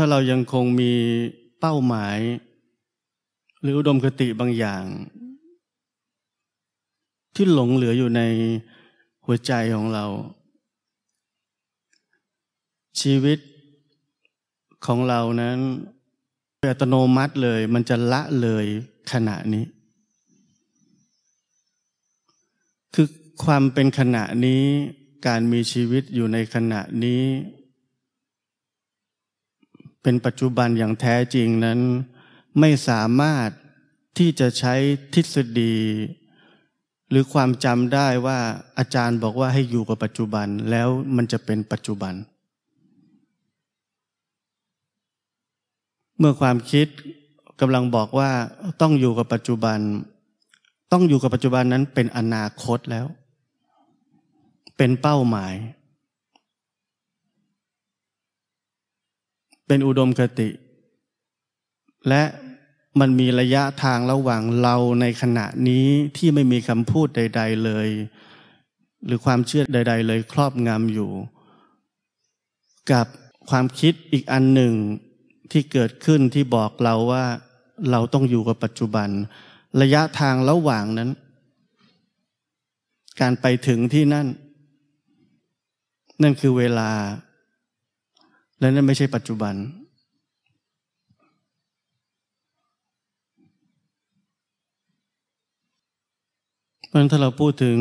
ถ้าเรายังคงมีเป้าหมาย หรืออุดมคติบางอย่าง ที่หลงเหลืออยู่ในหัวใจของเรา ชีวิตของเรานั้นอัตโนมัติเลย มันจะละเลยขณะนี้ คือความเป็นขณะนี้การมีชีวิตอยู่ในขณะนี้ เป็นปัจจุบันอย่างแท้จริงนั้น ไม่สามารถที่จะใช้ทฤษฎี หรือความจำได้ว่าอาจารย์บอกว่าให้อยู่กับปัจจุบันแล้วมันจะเป็นปัจจุบัน เมื่อความคิดกำลังบอกว่าต้องอยู่กับปัจจุบัน ต้องอยู่กับปัจจุบันนั้นเป็นอนาคตแล้ว เป็นเป้าหมาย เป็นอุดมคติ และมันมีระยะทางระหว่างเราในขณะนี้ที่ไม่มีคำพูดใด ๆเลย หรือความเชื่อใด ๆ เลยครอบงำอยู่ กับความคิดอีกอันหนึ่งที่เกิดขึ้นที่บอกเราว่าเราต้องอยู่กับปัจจุบัน ระยะทางระหว่างนั้น การไปถึงที่นั่น นั่นคือเวลา และนั่นไม่ใช่ปัจจุบัน เพราะฉะนั้นถ้าเราพูดถึง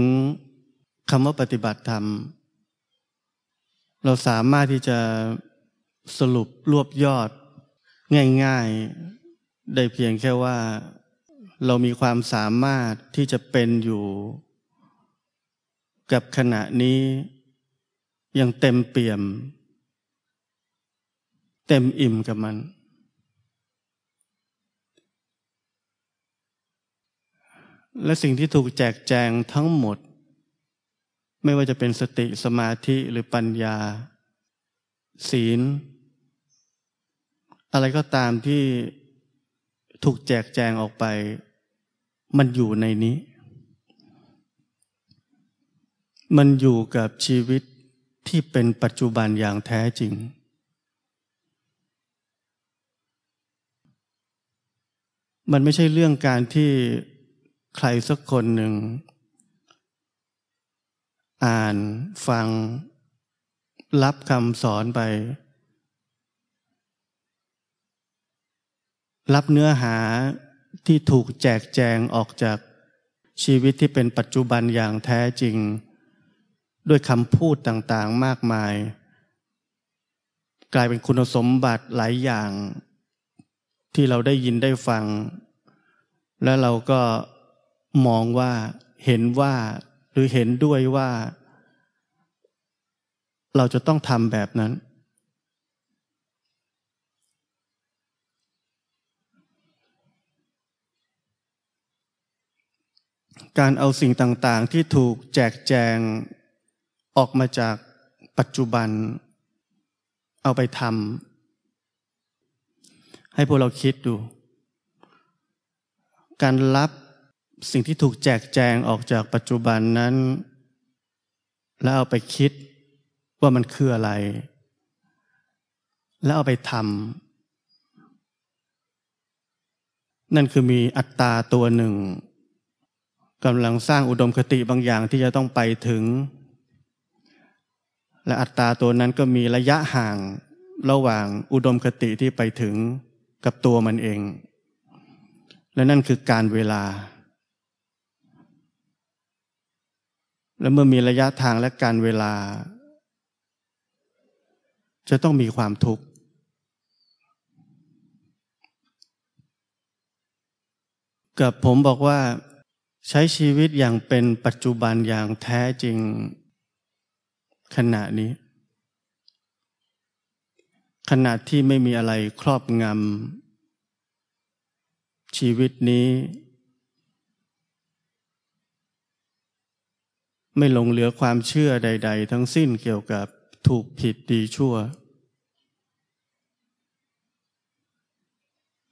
คำว่าปฏิบัติธรรม เราสามารถที่จะสรุปรวบยอดง่าย ๆ ได้เพียงแค่ว่า เรามีความสามารถที่จะเป็นอยู่ กับขณะนี้ยังเต็มเปี่ยม เต็มอิ่มกับมัน และสิ่งที่ถูกแจกแจงทั้งหมด ไม่ว่าจะเป็นสติสมาธิหรือปัญญา ศีล อะไรก็ตามที่ถูกแจกแจงออกไป มันอยู่ในนี้ มันอยู่กับชีวิตที่เป็นปัจจุบันอย่างแท้จริง มันไม่ใช่เรื่องการที่ใครสักคนหนึ่ง อ่านฟังรับคำสอนไป รับเนื้อหาที่ถูกแจกแจงออกจากชีวิตที่เป็นปัจจุบันอย่างแท้จริง ด้วยคำพูดต่างๆมากมาย กลายเป็นคุณสมบัติหลายอย่าง ที่เราได้ยินได้ฟัง และเราก็มองว่าเห็นว่า หรือเห็นด้วยว่า เราจะต้องทำแบบนั้น การเอาสิ่งต่างๆ ที่ถูกแจกแจงออกมาจากปัจจุบัน เอาไปทำ ให้พวกเราคิดดู การรับสิ่งที่ถูกแจกแจงออกจากปัจจุบันนั้น แล้วเอาไปคิดว่ามันคืออะไร แล้วเอาไปทำนั่นคือมีอัตตาตัวหนึ่งกำลังสร้างอุดมคติบางอย่างที่จะต้องไปถึง และอัตตาตัวนั้นก็มีระยะห่างระหว่างอุดมคติที่ไปถึง กับตัวมันเอง และนั่นคือการเวลา และเมื่อมีระยะทางและการเวลา จะต้องมีความทุกข์กับผมบอกว่าใช้ชีวิตอย่างเป็นปัจจุบันอย่างแท้จริงขณะนี้ ขณะที่ไม่มีอะไรครอบงำ ชีวิตนี้ ไม่หลงเหลือความเชื่อใด ๆ ทั้งสิ้นเกี่ยวกับถูกผิดดีชั่ว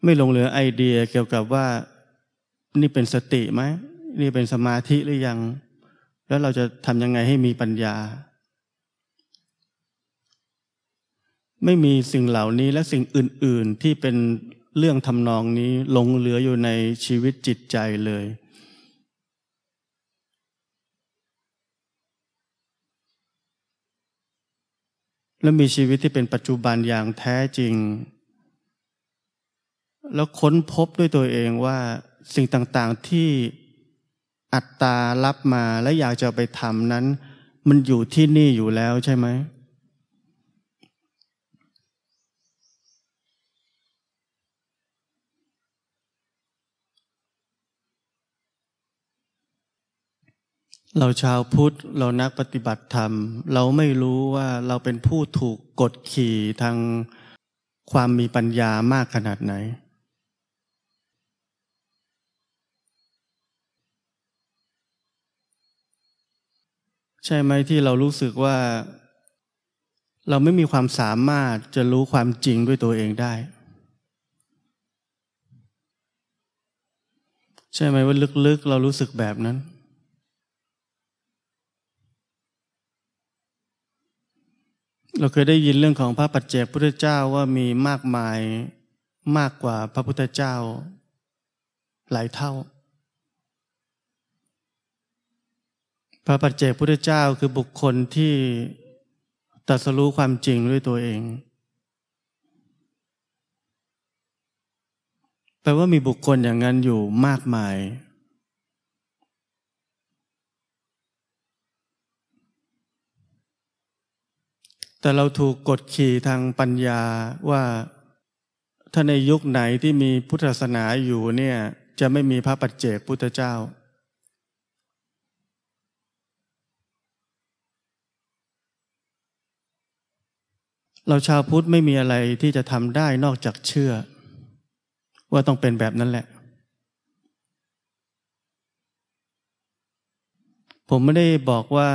ไม่หลงเหลือไอเดียเกี่ยวกับว่า นี่เป็นสติไหมนี่เป็นสมาธิหรือยัง แล้วเราจะทำยังไงให้มีปัญญา ไม่มีสิ่งเหล่านี้และสิ่งอื่น ๆที่เป็น เรื่องทำนองนี้ลงเหลืออยู่ในชีวิตจิตใจเลย และมีชีวิตที่เป็นปัจจุบันอย่างแท้จริง แล้วค้นพบด้วยตัวเองว่าสิ่งต่างๆที่อัตตารับมาและอยากจะไปทำนั้น มันอยู่ที่นี่อยู่แล้วใช่ไหม เราชาวพุทธเรานักปฏิบัติธรรม เราไม่รู้ว่าเราเป็นผู้ถูกกดขี่ทางความมีปัญญามากขนาดไหน ใช่ไหมที่เรารู้สึกว่า เราไม่มีความสามารถจะรู้ความจริงด้วยตัวเองได้ ใช่ไหมว่าลึกๆ เรารู้สึกแบบนั้น เราเคยได้ยินเรื่องของพระปัจเจกพุทธเจ้าว่ามีมากมายมากกว่าพระพุทธเจ้าหลายเท่า พระปัจเจกพุทธเจ้าคือบุคคลที่ตัดสรู้ความจริงด้วยตัวเอง แปลว่ามีบุคคลอย่างนั้นอยู่มากมาย แต่เราถูกกดขี่ทางปัญญาว่าถ้าในยุคไหนที่มีพุทธศาสนาอยู่เนี่ยจะไม่มีพระปัจเจกพุทธเจ้า เราชาวพุทธไม่มีอะไรที่จะทำได้นอกจากเชื่อ ว่าต้องเป็นแบบนั้นแหละ ผมไม่ได้บอกว่า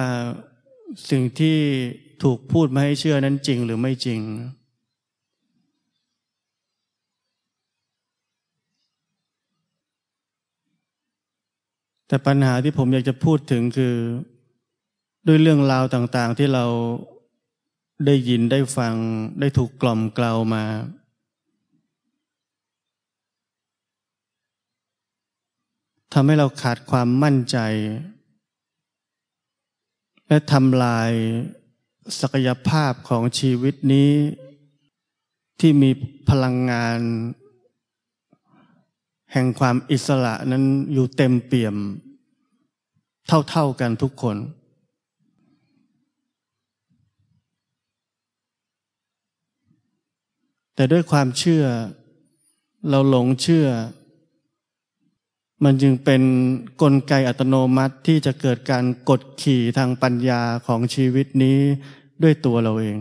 สิ่งที่ ถูกพูดมาให้เชื่อนั้นจริงหรือไม่จริง แต่ปัญหาที่ผมอยากจะพูดถึงคือ ด้วยเรื่องราวต่างๆที่เราได้ยินได้ฟังได้ถูกกล่อมกล่าวมา ทำให้เราขาดความมั่นใจ และทำลาย ศักยภาพของชีวิตนี้ที่มีพลังงาน แห่งความอิสระนั้นอยู่เต็มเปี่ยม เท่าๆกันทุกคน แต่ด้วยความเชื่อเราหลงเชื่อ มันจึงเป็นนกลไกอัตโนมัติที่จะเกิดการกดขี่ทางปัญญาของชีวิตนี้ด้วยตัวเราเอง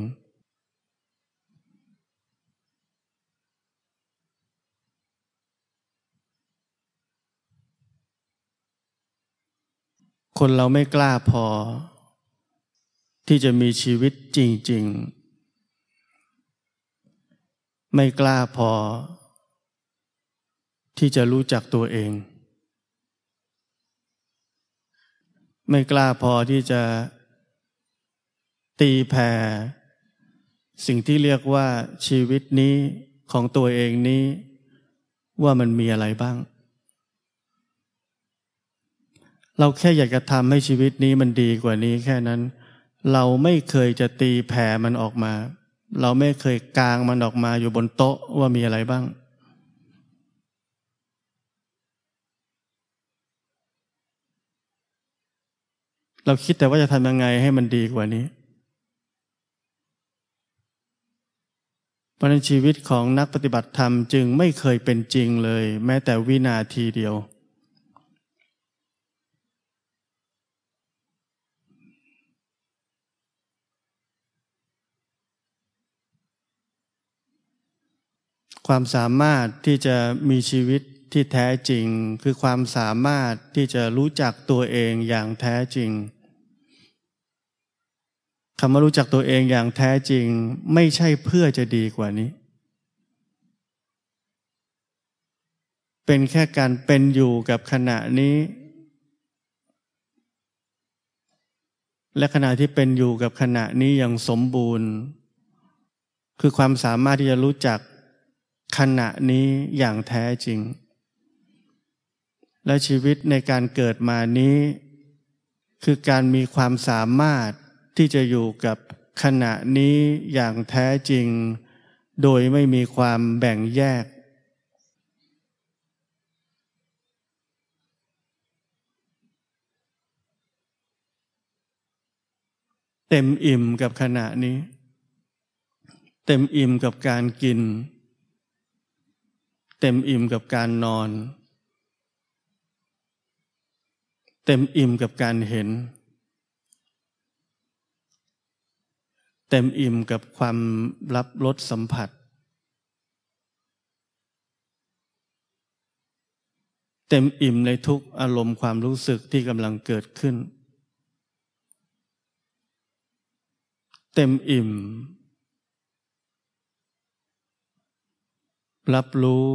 คนเราไม่กล้าพอ ที่จะมีชีวิตจริง ๆ ไม่กล้าพอ ที่จะรู้จักตัวเอง ไม่กล้าพอที่จะตีแผ่สิ่งที่เรียกว่าชีวิตนี้ของตัวเองนี้ ว่ามันมีอะไรบ้าง เราแค่อยากจะทำให้ชีวิตนี้มันดีกว่านี้แค่นั้น เราไม่เคยจะตีแผ่มันออกมา เราไม่เคยกางมันออกมาอยู่บนโต๊ะว่ามีอะไรบ้าง เราคิดแต่ว่าจะทำยังไงให้มันดีกว่านี้ เพราะนั้นชีวิตของนักปฏิบัติธรรมจึงไม่เคยเป็นจริงเลย แม้แต่วินาทีเดียว ความสามารถที่จะมีชีวิต ที่แท้จริงคือความสามารถที่จะรู้จักตัวเองอย่างแท้จริงคำว่ารู้จักตัวเองอย่างแท้จริง ไม่ใช่เพื่อจะดีกว่านี้ เป็นแค่การเป็นอยู่กับขณะนี้ และขณะที่เป็นอยู่กับขณะนี้อย่างสมบูรณ์ คือความสามารถที่จะรู้จักขณะนี้อย่างแท้จริง และชีวิตในการเกิดมานี้ คือการมีความสามารถที่จะอยู่กับขณะนี้อย่างแท้จริง โดยไม่มีความแบ่งแยก เต็มอิ่มกับขณะนี้ เต็มอิ่มกับการกิน เต็มอิ่มกับการนอน เต็มอิ่มกับการเห็น เต็มอิ่มกับความรับรสสัมผัส เต็มอิ่มในทุกอารมณ์ความรู้สึกที่กำลังเกิดขึ้น เต็มอิ่ม รับรู้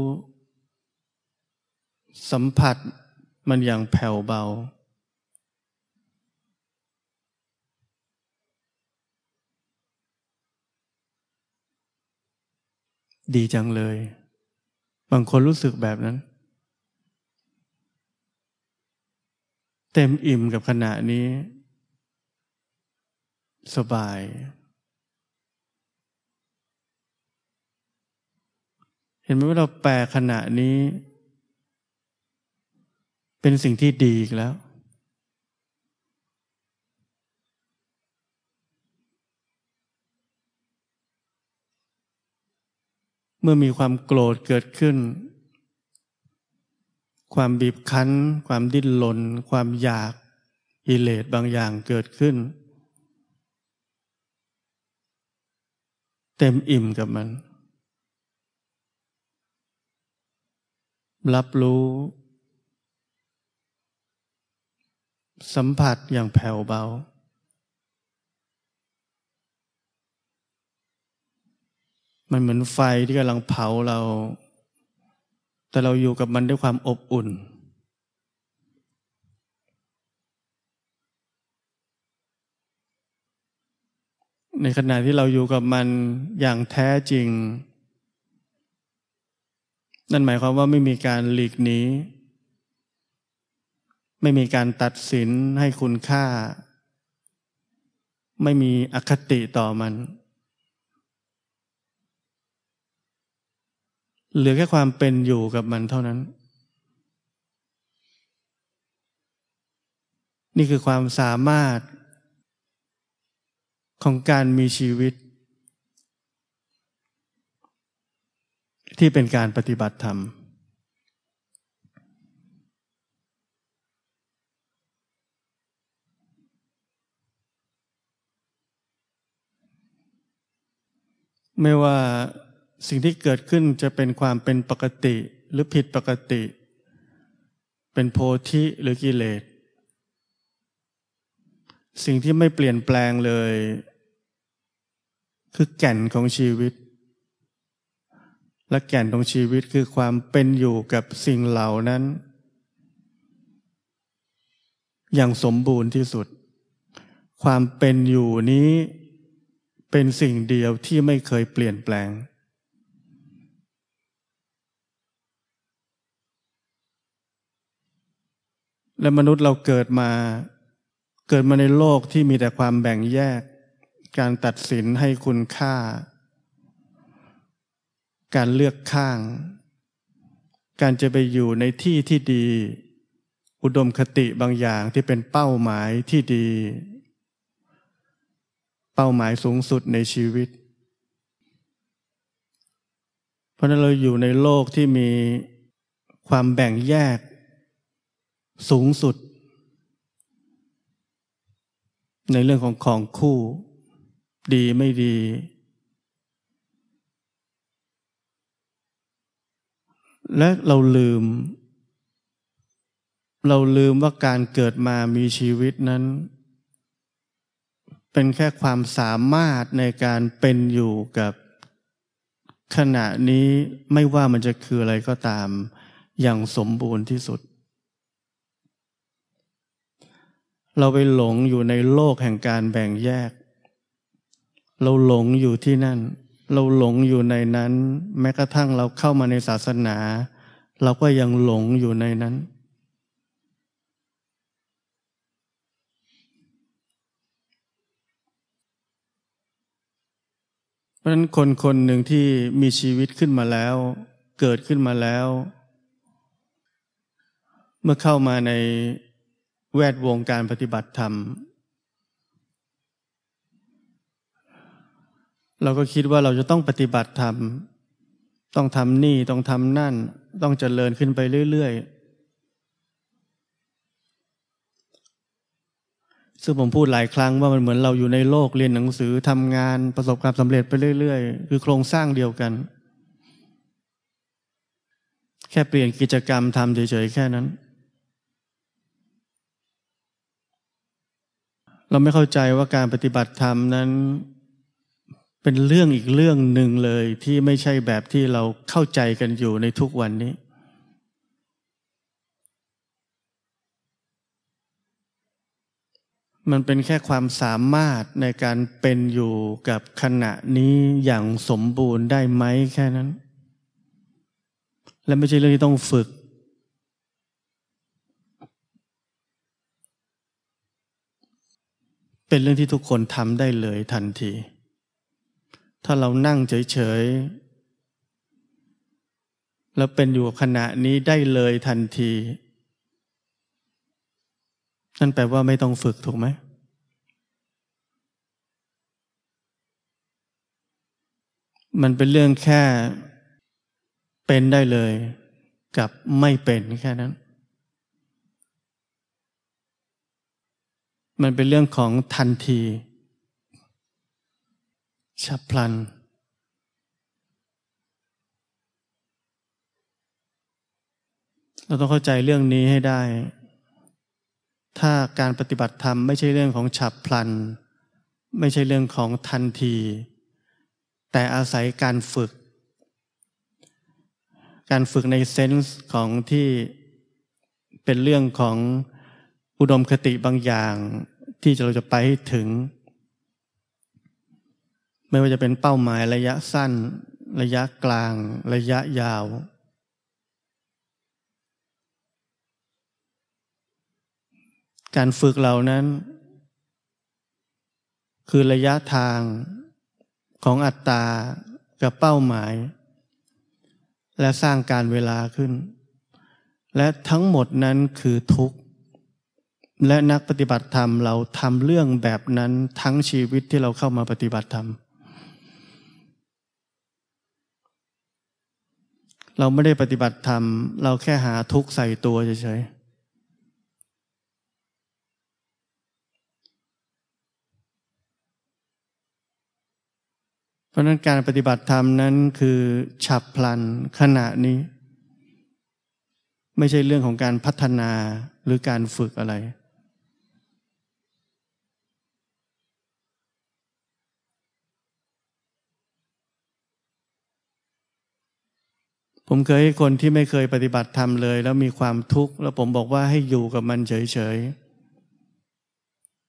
สัมผัสมันอย่างแผ่วเบา ดีจังเลย บางคนรู้สึกแบบนั้น เต็มอิ่มกับขณะนี้ สบาย เห็นไหมว่าเราแปลขณะนี้ เป็นสิ่งที่ดีอีกแล้ว เมื่อมีความโกรธเกิดขึ้น ความบีบคั้น ความดิ้นรนความอยากอิเลสบางอย่างเกิดขึ้น เต็มอิ่มกับมัน รับรู้ สัมผัสอย่างแผ่วเบา มันเหมือนไฟที่กำลังเผาเรา แต่เราอยู่กับมันด้วยความอบอุ่น ในขณะที่เราอยู่กับมันอย่างแท้จริง นั่นหมายความว่าไม่มีการหลีกหนีไม่มีการตัดสินให้คุณค่า ไม่มีอคติต่อมัน เหลือแค่ความเป็นอยู่กับมันเท่านั้น นี่คือความสามารถของการมีชีวิต ที่เป็นการปฏิบัติธรรม ไม่ว่า สิ่งที่เกิดขึ้นจะเป็นความเป็นปกติหรือผิดปกติ เป็นโพธิหรือกิเลส สิ่งที่ไม่เปลี่ยนแปลงเลย คือแก่นของชีวิต และแก่นของชีวิตคือความเป็นอยู่กับสิ่งเหล่านั้น อย่างสมบูรณ์ที่สุด ความเป็นอยู่นี้เป็นสิ่งเดียวที่ไม่เคยเปลี่ยนแปลง และมนุษย์เราเกิดมา เกิดมาในโลกที่มีแต่ความแบ่งแยก การตัดสินให้คุณค่า การเลือกข้าง การจะไปอยู่ในที่ที่ดี อุดมคติบางอย่างที่เป็นเป้าหมายที่ดี เป้าหมายสูงสุดในชีวิต เพราะนั้นเราอยู่ในโลกที่มีความแบ่งแยก สูงสุด ในเรื่องของของคู่ ดีไม่ดี และเราลืม เราลืมว่าการเกิดมามีชีวิตนั้น เป็นแค่ความสามารถในการเป็นอยู่กับขณะนี้ไม่ว่ามันจะคืออะไรก็ตาม อย่างสมบูรณ์ที่สุด เราไปหลงอยู่ในโลกแห่งการแบ่งแยก เราหลงอยู่ที่นั่น เราหลงอยู่ในนั้น แม้กระทั่งเราเข้ามาในศาสนา เราก็ยังหลงอยู่ในนั้น เพราะฉะนั้นคนคนหนึ่งที่มีชีวิตขึ้นมาแล้ว เกิดขึ้นมาแล้ว เมื่อเข้ามาใน แวดวงการปฏิบัติธรรม เราก็คิดว่าเราจะต้องปฏิบัติธรรม ต้องทำนี่ต้องทำนั่น ต้องเจริญขึ้นไปเรื่อยๆ ซึ่งผมพูดหลายครั้งว่ามันเหมือนเราอยู่ในโลกเรียนหนังสือทำงานประสบความสำเร็จไปเรื่อยๆ คือโครงสร้างเดียวกัน แค่เปลี่ยนกิจกรรมทำเฉยๆแค่นั้น เราไม่เข้าใจว่าการปฏิบัติธรรมนั้น เป็นเรื่องอีกเรื่องหนึ่งเลยที่ไม่ใช่แบบที่เราเข้าใจกันอยู่ในทุกวันนี้ มันเป็นแค่ความสามารถในการเป็นอยู่กับขณะนี้อย่างสมบูรณ์ได้ไหมแค่นั้น และไม่ใช่เรื่องที่ต้องฝึก เป็นเรื่องที่ทุกคนทำได้เลยทันที ถ้าเรานั่งเฉยๆแล้วเป็นอยู่ขณะนี้ได้เลยทันที นั่นแปลว่าไม่ต้องฝึกถูกไหมมันเป็นเรื่องแค่เป็นได้เลย กับไม่เป็นแค่นั้น มันเป็นเรื่องของทันที ฉับพลัน เราต้องเข้าใจเรื่องนี้ให้ได้ ถ้าการปฏิบัติธรรมไม่ใช่เรื่องของฉับพลัน ไม่ใช่เรื่องของทันที แต่อาศัยการฝึก การฝึกในเซนส์ของที่เป็นเรื่องของ อุดมคติบางอย่างที่เราจะไปให้ถึง ไม่ว่าจะเป็นเป้าหมายระยะสั้น ระยะกลาง ระยะยาว การฝึกเหล่านั้น คือระยะทางของอัตตากับเป้าหมาย และสร้างการเวลาขึ้น และทั้งหมดนั้นคือทุกข์ และนักปฏิบัติธรรมเราทำเรื่องแบบนั้นทั้งชีวิตที่เราเข้ามาปฏิบัติธรรม เราไม่ได้ปฏิบัติธรรม เราแค่หาทุกข์ใส่ตัวเฉยๆ เพราะนั้นการปฏิบัติธรรมนั้นคือฉับพลันขณะนี้ ไม่ใช่เรื่องของการพัฒนาหรือการฝึกอะไร ผมเคยให้คนที่ไม่เคยปฏิบัติธรรมเลย แล้วมีความทุกข์ แล้วผมบอกว่าให้อยู่กับมันเฉย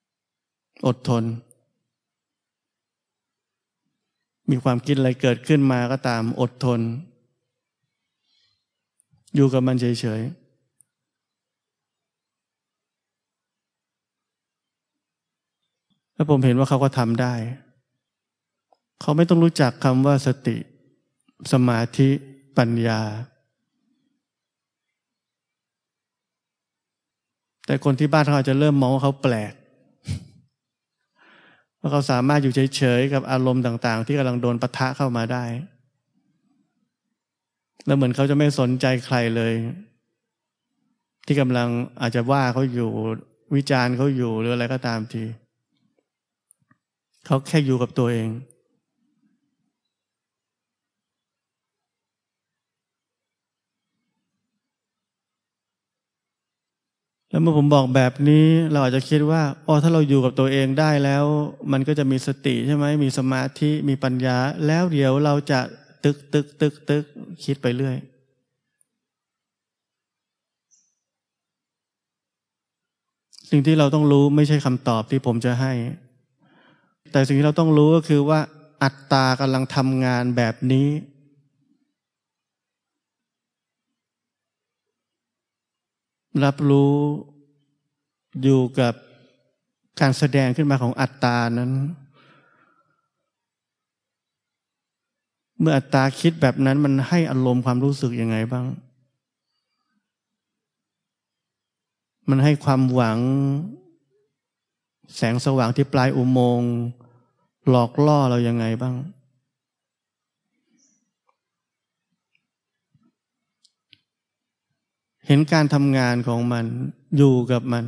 ๆ อดทน มีความคิดอะไรเกิดขึ้นมาก็ตามอดทน อยู่กับมันเฉยๆแล้วผมเห็นว่าเขาก็ทำได้ เขาไม่ต้องรู้จักคำว่าสติ สมาธิ ปัญญา แต่คนที่บ้านเขาอาจจะเริ่มมองว่าเขาแปลกว่าเขาสามารถอยู่เฉยๆกับอารมณ์ต่าง ๆ ที่กำลังโดนปะทะเข้ามาได้ แล้วเหมือนเขาจะไม่สนใจใครเลย ที่กำลังอาจจะว่าเขาอยู่วิจารณ์เขาอยู่หรืออะไรก็ตามทีเขาแค่อยู่กับตัวเอง แล้วเมื่อผมบอกแบบนี้เราอาจจะคิดว่าอ๋อถ้าเราอยู่กับตัวเองได้แล้ว มันก็จะมีสติใช่ไหมมีสมาธิมีปัญญา แล้วเดี๋ยวเราจะตึกตึกตึกตึกคิดไปเรื่อยสิ่งที่เราต้องรู้ไม่ใช่คำตอบที่ผมจะให้ แต่สิ่งที่เราต้องรู้ก็คือว่าอัตตากำลังทำงานแบบนี้ รับรู้อยู่กับการแสดงขึ้นมาของอัตตานั้น เมื่ออัตตาคิดแบบนั้นมันให้อารมณ์ความรู้สึกยังไงบ้าง มันให้ความหวัง แสงสว่างที่ปลายอุโมงค์หลอกล่อเรายังไงบ้าง เห็นการทำงานของมันอยู่กับมัน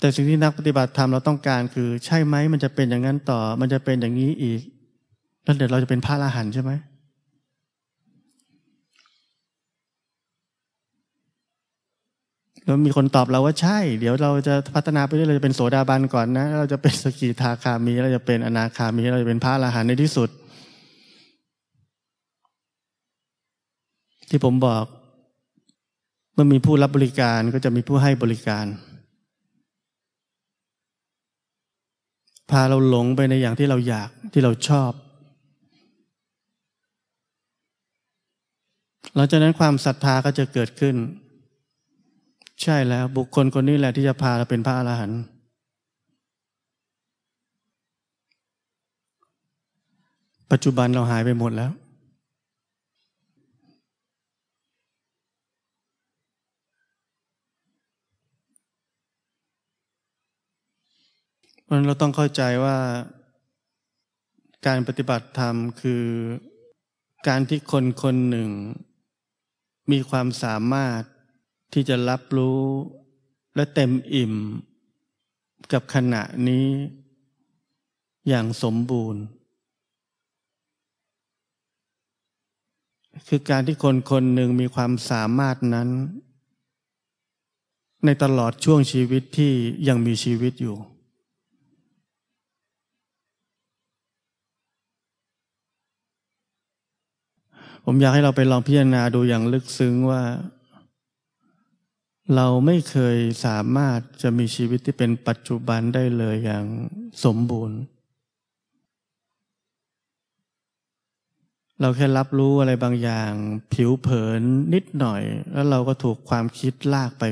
แต่สิ่งที่นักปฏิบัติธรรมเราต้องการคือ ใช่ไหมมันจะเป็นอย่างนั้นต่อ มันจะเป็นอย่างนี้อีก แล้วเดี๋ยวเราจะเป็นพระอรหันต์ใช่ไหม แล้วมีคนตอบเราว่าใช่ เดี๋ยวเราจะพัฒนาไปเรื่อยเราจะเป็นโสดาบันก่อนนะ เราจะเป็นสกิทาคามี เราจะเป็นอนาคามี เราจะเป็นพระอรหันต์ในที่สุด ที่ผมบอก เมื่อมีผู้รับบริการก็จะมีผู้ให้บริการ พาเราหลงไปในอย่างที่เราอยากที่เราชอบหลังจากนั้นความศรัทธาก็จะเกิดขึ้น ใช่แล้วบุคคลคนนี้แหละที่จะพาเราเป็นพระอรหันต์ปัจจุบันเราหายไปหมดแล้ว เพราะนั้นเราต้องเข้าใจว่าการปฏิบัติธรรมคือการที่คนคนหนึ่งมีความสามารถ ที่จะรับรู้และเต็มอิ่มกับขณะนี้อย่างสมบูรณ์ คือการที่คนคนหนึ่งมีความสามารถนั้น ในตลอดช่วงชีวิตที่ยังมีชีวิตอยู่ ผมอยากให้เราไปลองพิจารณาดูอย่างลึกซึ้งว่า เราไม่เคยสามารถจะมีชีวิตที่เป็นปัจจุบันได้เลยอย่างสมบูรณ์ เราแค่รับรู้อะไรบางอย่างผิวเผินนิดหน่อย แล้วเราก็ถูกความคิดลากไป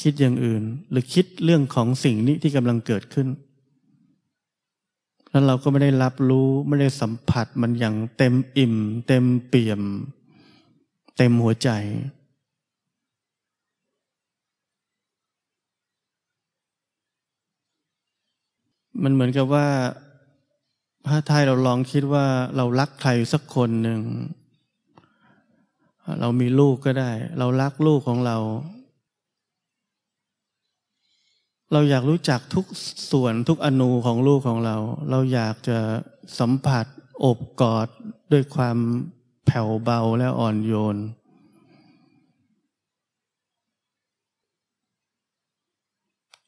คิดอย่างอื่น หรือคิดเรื่องของสิ่งนี้ที่กำลังเกิดขึ้น แล้วเราก็ไม่ได้รับรู้ไม่ได้สัมผัสมันอย่างเต็มอิ่ม เต็มเปี่ยม เต็มหัวใจ มันเหมือนกับว่าถ้าไทยเราลองคิดว่าเรารักใครสักคนหนึ่ง เรามีลูกก็ได้ เรารักลูกของเรา เราอยากรู้จักทุกส่วนทุกอนูของลูกของเรา เราอยากจะสัมผัส อบกอดด้วยความ แผ่วเบาและอ่อนโยน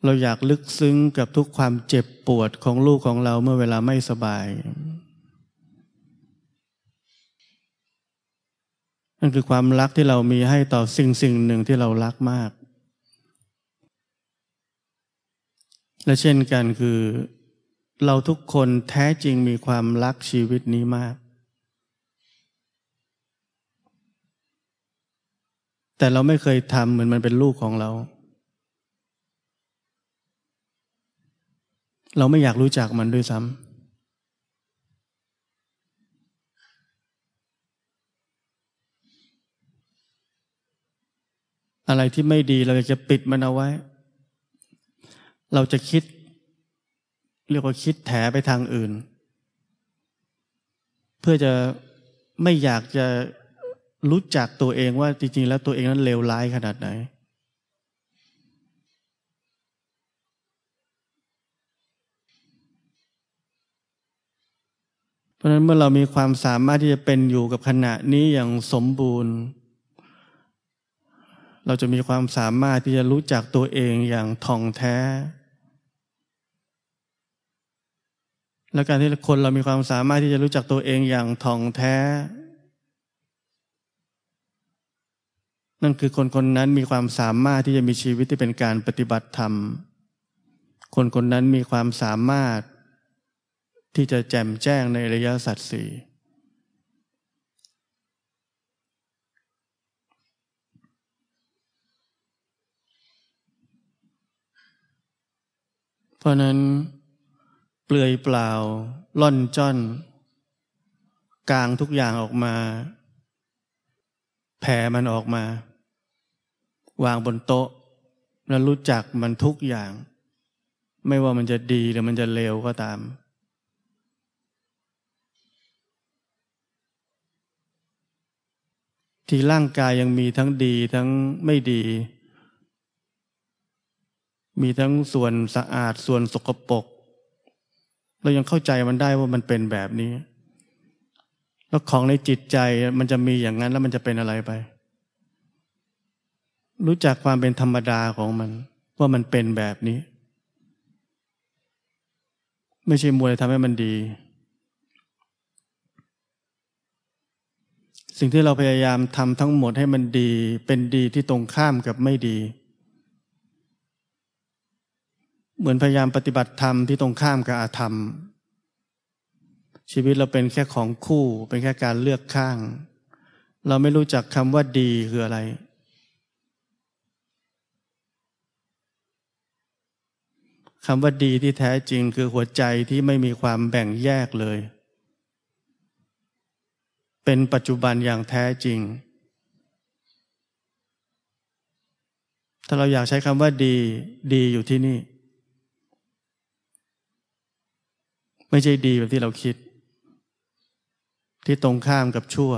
เราอยากลึกซึ้งกับทุกความเจ็บปวดของลูกของเราเมื่อเวลาไม่สบาย นั่นคือความรักที่เรามีให้ต่อสิ่งสิ่งหนึ่งที่เรารักมาก และเช่นกันคือ เราทุกคนแท้จริงมีความรักชีวิตนี้มาก แต่เราไม่เคยทำเหมือนมันเป็นลูกของเรา เราไม่อยากรู้จักมันด้วยซ้ำ อะไรที่ไม่ดีเราจะปิดมันเอาไว้ เราจะคิด เรียกว่าคิดแถไปทางอื่น เพื่อจะไม่อยากจะ รู้จักตัวเองว่าจริงๆ แล้วตัวเองนั้นเลวร้ายขนาดไหน เพราะฉะนั้นเมื่อเรามีความสามารถที่จะเป็นอยู่กับขณะนี้อย่างสมบูรณ์ เราจะมีความสามารถที่จะรู้จักตัวเองอย่างท่องแท้ และการที่คนเรามีความสามารถที่จะรู้จักตัวเองอย่างท่องแท้ นั่นคือคนคนนั้นมีความสามารถที่จะมีชีวิตที่เป็นการปฏิบัติธรรม คนคนนั้นมีความสามารถที่จะแจ่มแจ้งในระยะสัตว์สี่เพราะนั้น เปลือยเปล่า ล่อนจ้อน กลางทุกอย่างออกมา แผ่มันออกมา วางบนโต๊ะ แล้วรู้จักมันทุกอย่าง ไม่ว่ามันจะดีหรือมันจะเลวก็ตาม ที่ร่างกายยังมีทั้งดีทั้งไม่ดี มีทั้งส่วนสะอาดส่วนสกปรกเรายังเข้าใจมันได้ว่ามันเป็นแบบนี้ แล้วของในจิตใจมันจะมีอย่างนั้นแล้วมันจะเป็นอะไรไป รู้จักความเป็นธรรมดาของมัน ว่ามันเป็นแบบนี้ ไม่ใช่มวยทำให้มันดี สิ่งที่เราพยายามทำทั้งหมดให้มันดี เป็นดีที่ตรงข้ามกับไม่ดี เหมือนพยายามปฏิบัติธรรมที่ตรงข้ามกับอาธรรม ชีวิตเราเป็นแค่ของคู่ เป็นแค่การเลือกข้าง เราไม่รู้จักคำว่าดีคืออะไร คำว่าดีที่แท้จริงคือหัวใจที่ไม่มีความแบ่งแยกเลย เป็นปัจจุบันอย่างแท้จริง ถ้าเราอยากใช้คำว่าดี ดีอยู่ที่นี่ ไม่ใช่ดีแบบที่เราคิด ที่ตรงข้ามกับชั่ว